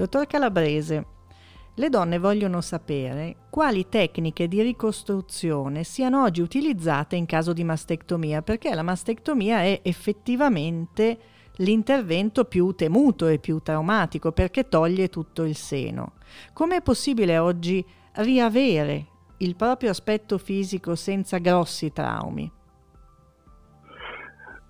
Dottor Calabrese, le donne vogliono sapere quali tecniche di ricostruzione siano oggi utilizzate in caso di mastectomia, perché la mastectomia è effettivamente l'intervento più temuto e più traumatico perché toglie tutto il seno. Come è possibile oggi riavere il proprio aspetto fisico senza grossi traumi?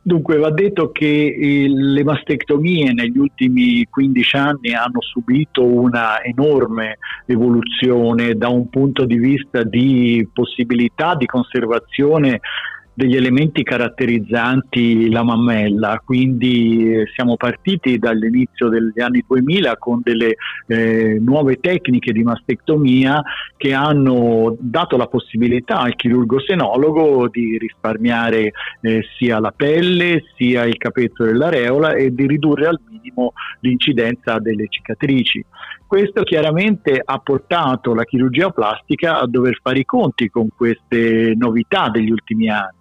Dunque va detto che eh, le mastectomie negli ultimi 15 anni hanno subito una enorme evoluzione da un punto di vista di possibilità di conservazione degli elementi caratterizzanti la mammella, quindi eh, siamo partiti dall'inizio degli anni 2000 con delle eh, nuove tecniche di mastectomia che hanno dato la possibilità al chirurgo senologo di risparmiare eh, sia la pelle sia il capezzo dell'areola e di ridurre al minimo l'incidenza delle cicatrici. Questo chiaramente ha portato la chirurgia plastica a dover fare i conti con queste novità degli ultimi anni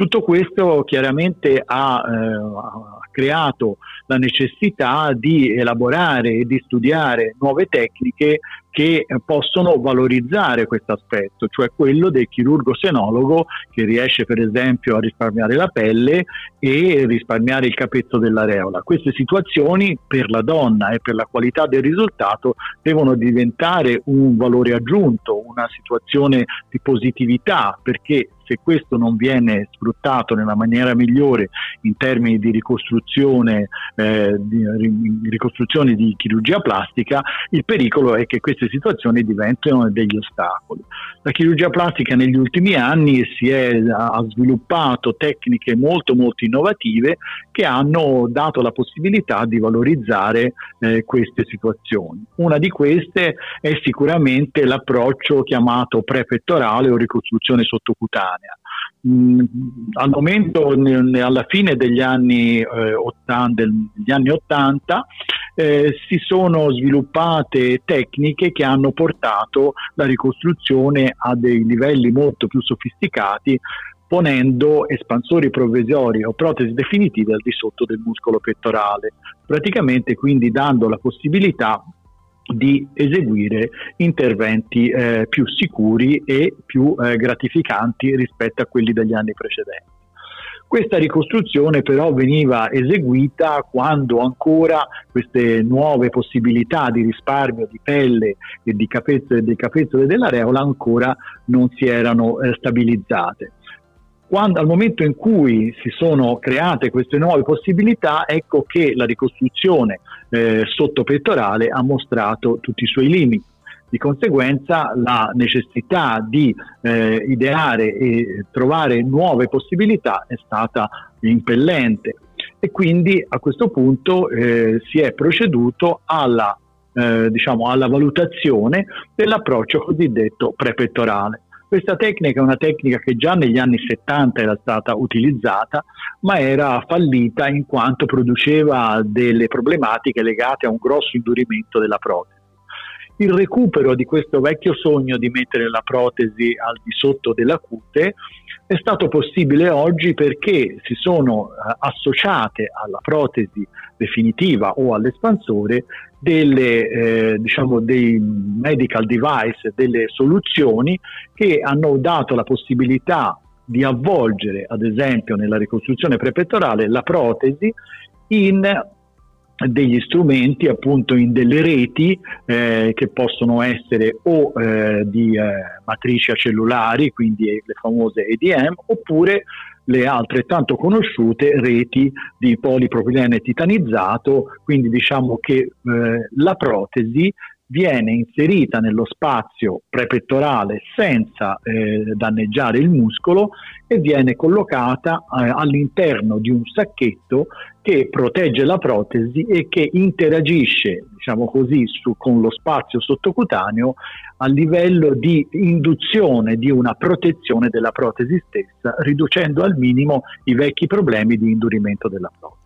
tutto questo chiaramente ha, eh, ha creato la necessità di elaborare e di studiare nuove tecniche che possono valorizzare questo aspetto, cioè quello del chirurgo senologo che riesce per esempio a risparmiare la pelle e risparmiare il capezzo dell'areola. Queste situazioni per la donna e per la qualità del risultato devono diventare un valore aggiunto, una situazione di positività perché se questo non viene sfruttato nella maniera migliore in termini di ricostruzione, eh, di, ricostruzione di chirurgia plastica, il pericolo è che queste situazioni diventino degli ostacoli. La chirurgia plastica negli ultimi anni è, ha sviluppato tecniche molto molto innovative che hanno dato la possibilità di valorizzare eh, queste situazioni. Una di queste è sicuramente l'approccio chiamato prefettorale o ricostruzione sottocutanea. Mm, al momento, alla fine degli anni, eh, 80, degli anni 80 eh, si sono sviluppate tecniche che hanno portato la ricostruzione a dei livelli molto più sofisticati ponendo espansori provvisori o protesi definitive al di sotto del muscolo pettorale, praticamente quindi dando la possibilità di eseguire interventi eh, più sicuri e più eh, gratificanti rispetto a quelli degli anni precedenti. Questa ricostruzione però veniva eseguita quando ancora queste nuove possibilità di risparmio di pelle e di capezzole, di capezzole dell'areola ancora non si erano eh, stabilizzate. Quando, al momento in cui si sono create queste nuove possibilità, ecco che la ricostruzione eh, sottopettorale ha mostrato tutti i suoi limiti. Di conseguenza la necessità di eh, ideare e trovare nuove possibilità è stata impellente e quindi a questo punto eh, si è proceduto alla, eh, diciamo, alla valutazione dell'approccio cosiddetto prepettorale. Questa tecnica è una tecnica che già negli anni 70 era stata utilizzata, ma era fallita in quanto produceva delle problematiche legate a un grosso indurimento della protesi il recupero di questo vecchio sogno di mettere la protesi al di sotto della cute è stato possibile oggi perché si sono uh, associate alla protesi definitiva o all'espansore delle, eh, diciamo, dei medical device, delle soluzioni che hanno dato la possibilità di avvolgere, ad esempio nella ricostruzione prepettorale, la protesi in degli strumenti appunto in delle reti eh, che possono essere o eh, di eh, matrici acellulari, quindi le famose EDM, oppure le altrettanto conosciute reti di polipropilene titanizzato, quindi diciamo che eh, la protesi viene inserita nello spazio prepettorale senza eh, danneggiare il muscolo e viene collocata eh, all'interno di un sacchetto che protegge la protesi e che interagisce, diciamo così, su, con lo spazio sottocutaneo a livello di induzione di una protezione della protesi stessa, riducendo al minimo i vecchi problemi di indurimento della protesi.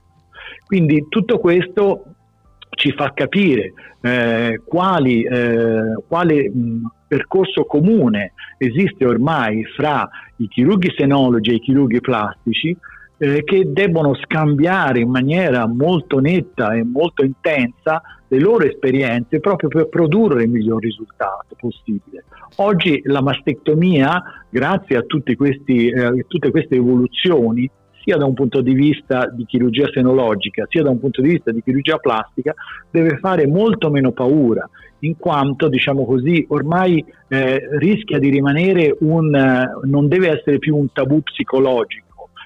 Quindi tutto questo ci fa capire eh, quali, eh, quale mh, percorso comune esiste ormai fra i chirurghi senologi e i chirurghi plastici eh, che debbono scambiare in maniera molto netta e molto intensa le loro esperienze proprio per produrre il miglior risultato possibile. Oggi la mastectomia, grazie a questi, eh, tutte queste evoluzioni, sia da un punto di vista di chirurgia senologica, sia da un punto di vista di chirurgia plastica, deve fare molto meno paura, in quanto, diciamo così, ormai eh, rischia di rimanere un, eh, non deve essere più un tabù psicologico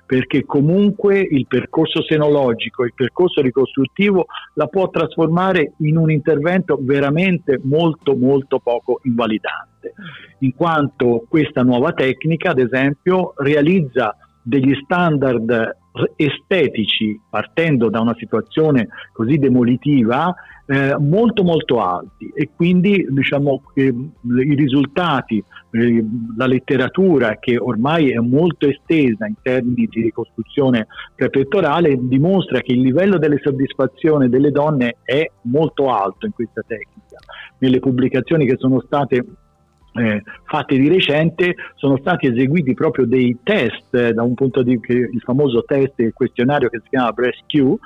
perché comunque il percorso senologico, il percorso ricostruttivo la può trasformare in un intervento veramente molto molto poco invalidante, in quanto questa nuova tecnica, ad esempio, realizza degli standard estetici, partendo da una situazione così demolitiva, eh, molto molto alti e quindi diciamo che i risultati, eh, la letteratura che ormai è molto estesa in termini di ricostruzione prepettorale dimostra che il livello delle soddisfazioni delle donne è molto alto in questa tecnica. Nelle pubblicazioni che sono state eh, fatte di recente sono stati eseguiti proprio dei test eh, da un punto di vista il famoso test il questionario che si chiama BreastQ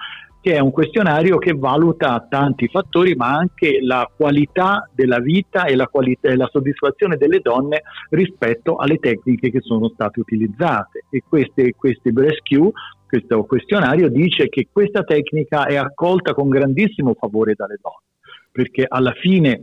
che è un questionario che valuta tanti fattori, ma anche la qualità della vita e la, qualità, la soddisfazione delle donne rispetto alle tecniche che sono state utilizzate. E queste, queste BreastQ, questo questionario dice che questa tecnica è accolta con grandissimo favore dalle donne, perché alla fine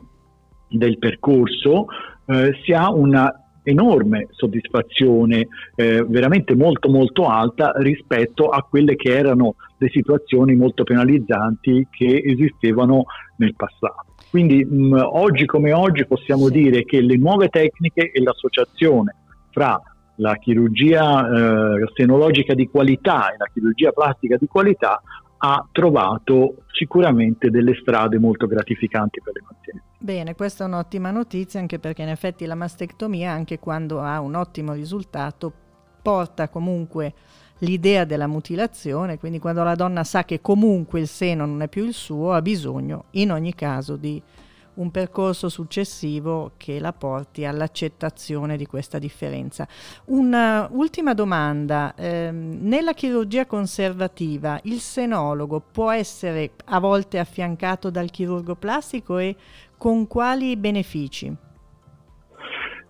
del percorso eh, si ha una enorme soddisfazione, eh, veramente molto molto alta rispetto a quelle che erano le situazioni molto penalizzanti che esistevano nel passato. Quindi mh, oggi come oggi possiamo dire che le nuove tecniche e l'associazione fra la chirurgia eh, senologica di qualità e la chirurgia plastica di qualità ha trovato sicuramente delle strade molto gratificanti per le pazienti. Bene, questa è un'ottima notizia anche perché in effetti la mastectomia, anche quando ha un ottimo risultato, porta comunque l'idea della mutilazione, quindi quando la donna sa che comunque il seno non è più il suo, ha bisogno in ogni caso di un percorso successivo che la porti all'accettazione di questa differenza. Un'ultima domanda, ehm, nella chirurgia conservativa il senologo può essere a volte affiancato dal chirurgo plastico e con quali benefici?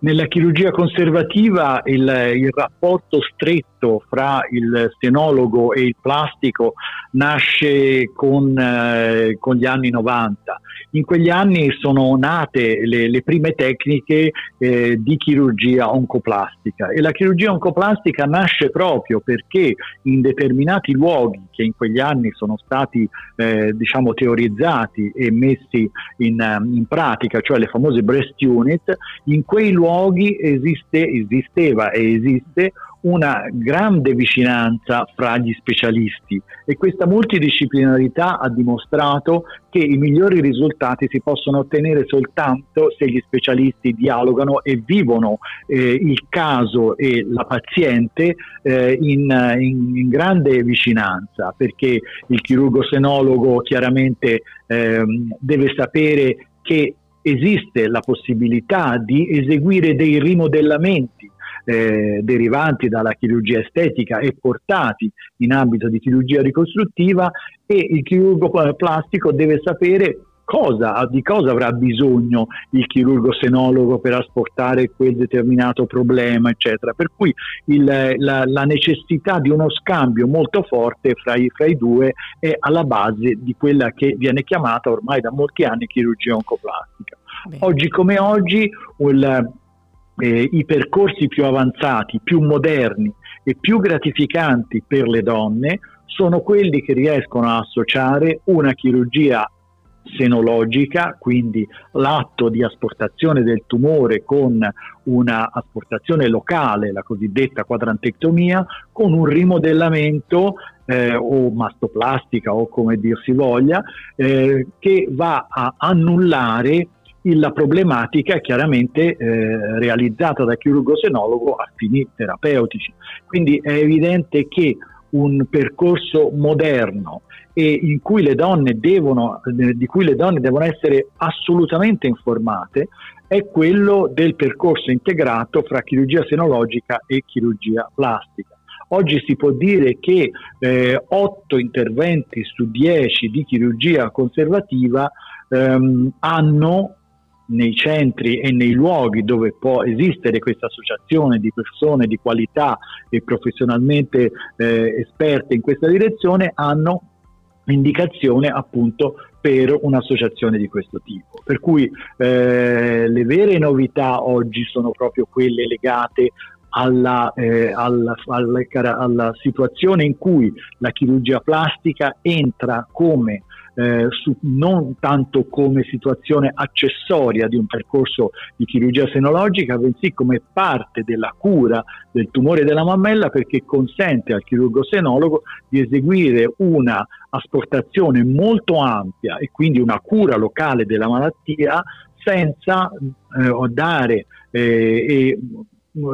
Nella chirurgia conservativa il, il, rapporto stretto fra il senologo e il plastico nasce con, eh, con gli anni 90 in quegli anni sono nate le, le prime tecniche eh, di chirurgia oncoplastica. E la chirurgia oncoplastica nasce proprio perché in determinati luoghi che in quegli anni sono stati eh, diciamo teorizzati e messi in, um, in, pratica, cioè le famose breast unit, in quei luoghi esiste, esisteva e esiste una grande vicinanza fra gli specialisti e questa multidisciplinarità ha dimostrato che i migliori risultati si possono ottenere soltanto se gli specialisti dialogano e vivono eh, il caso e la paziente eh, in, in, in, grande vicinanza, perché il chirurgo senologo chiaramente eh, deve sapere che esiste la possibilità di eseguire dei rimodellamenti eh, derivanti dalla chirurgia estetica e portati in ambito di chirurgia ricostruttiva e il chirurgo plastico deve sapere Cosa, di cosa avrà bisogno il chirurgo senologo per asportare quel determinato problema, eccetera. Per cui il, la, la, necessità di uno scambio molto forte fra i, fra i, due è alla base di quella che viene chiamata ormai da molti anni chirurgia oncoplastica. Bene. Oggi come oggi il, eh, i percorsi più avanzati, più moderni e più gratificanti per le donne sono quelli che riescono a associare una chirurgia senologica, quindi l'atto di asportazione del tumore con una asportazione locale, la cosiddetta quadrantectomia, con un rimodellamento eh, o mastoplastica o come dir si voglia, eh, che va a annullare la problematica è chiaramente eh, realizzata da chirurgo senologo a fini terapeutici. Quindi è evidente che un percorso moderno e cui devono, eh, di cui le donne devono essere assolutamente informate è quello del percorso integrato fra chirurgia senologica e chirurgia plastica. Oggi si può dire che eh, 8 interventi su 10 di chirurgia conservativa ehm, hanno nei centri e nei luoghi dove può esistere questa associazione di persone di qualità e professionalmente eh, esperte in questa direzione hanno indicazione appunto per un'associazione di questo tipo. Per cui eh, le vere novità oggi sono proprio quelle legate alla, eh, alla, alla, alla, situazione in cui la chirurgia plastica entra come eh, su, non tanto come situazione accessoria di un percorso di chirurgia senologica, bensì come parte della cura del tumore della mammella perché consente al chirurgo senologo di eseguire una asportazione molto ampia e quindi una cura locale della malattia senza eh, dare eh, e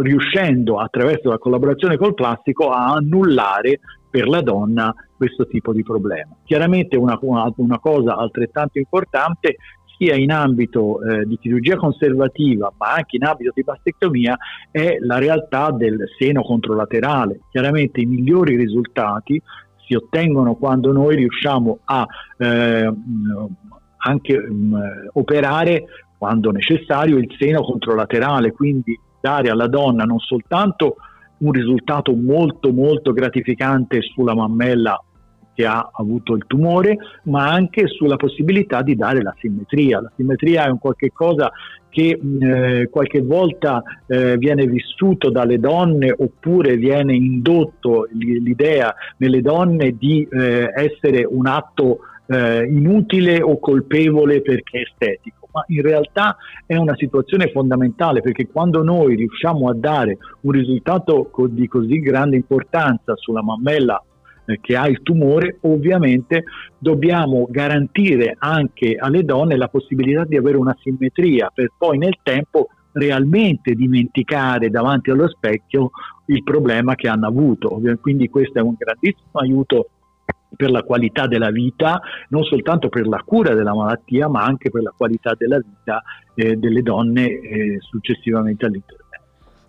riuscendo attraverso la collaborazione col plastico a annullare per la donna questo tipo di problema. Chiaramente una, una, cosa altrettanto importante sia in ambito eh, di chirurgia conservativa ma anche in ambito di mastectomia è la realtà del seno controlaterale. Chiaramente i migliori risultati si ottengono quando noi riusciamo a eh, anche mh, operare quando necessario il seno controlaterale, quindi dare alla donna non soltanto un risultato molto molto gratificante sulla mammella che ha avuto il tumore, ma anche sulla possibilità di dare la simmetria. La simmetria è un qualche cosa che eh, qualche volta eh, viene vissuto dalle donne oppure viene indotto l'idea nelle donne di eh, essere un atto eh, inutile o colpevole perché estetico ma in realtà è una situazione fondamentale perché quando noi riusciamo a dare un risultato di così grande importanza sulla mammella eh, che ha il tumore, ovviamente dobbiamo garantire anche alle donne la possibilità di avere una simmetria per poi nel tempo realmente dimenticare davanti allo specchio il problema che hanno avuto. Quindi questo è un grandissimo aiuto per la qualità della vita, non soltanto per la cura della malattia, ma anche per la qualità della vita eh, delle donne eh, successivamente all'intervento.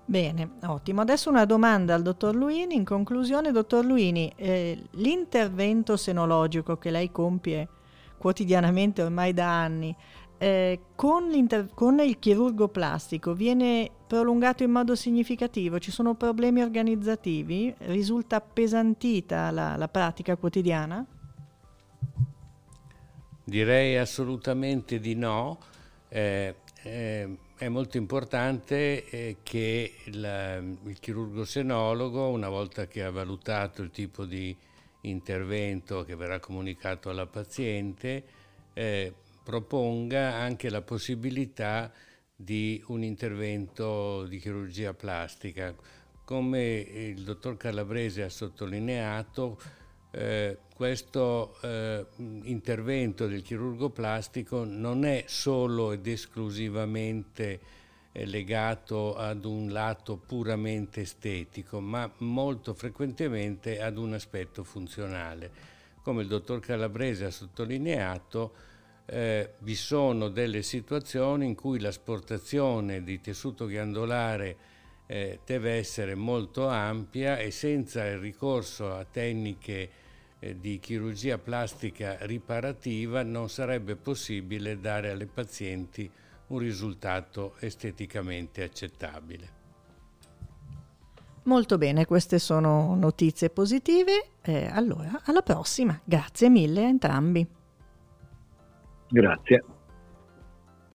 Bene, ottimo. Adesso una domanda al dottor Luini. In conclusione, dottor Luini, eh, l'intervento senologico che lei compie quotidianamente ormai da anni, eh, con, con, il chirurgo plastico viene prolungato in modo significativo? Ci sono problemi organizzativi? Risulta appesantita la, la pratica quotidiana? Direi assolutamente di no. Eh, eh, è molto importante eh, che la, il chirurgo senologo, una volta che ha valutato il tipo di intervento che verrà comunicato alla paziente, eh, proponga anche la possibilità di un intervento di chirurgia plastica. Come il dottor Calabrese ha sottolineato, eh, questo eh, intervento del chirurgo plastico non è solo ed esclusivamente eh, legato ad un lato puramente estetico, ma molto frequentemente ad un aspetto funzionale. Come il dottor Calabrese ha sottolineato, eh, vi sono delle situazioni in cui l'asportazione di tessuto ghiandolare eh, deve essere molto ampia e senza il ricorso a tecniche eh, di chirurgia plastica riparativa non sarebbe possibile dare alle pazienti un risultato esteticamente accettabile. Molto bene, queste sono notizie positive. Eh, allora, alla prossima. Grazie mille a entrambi. Grazie.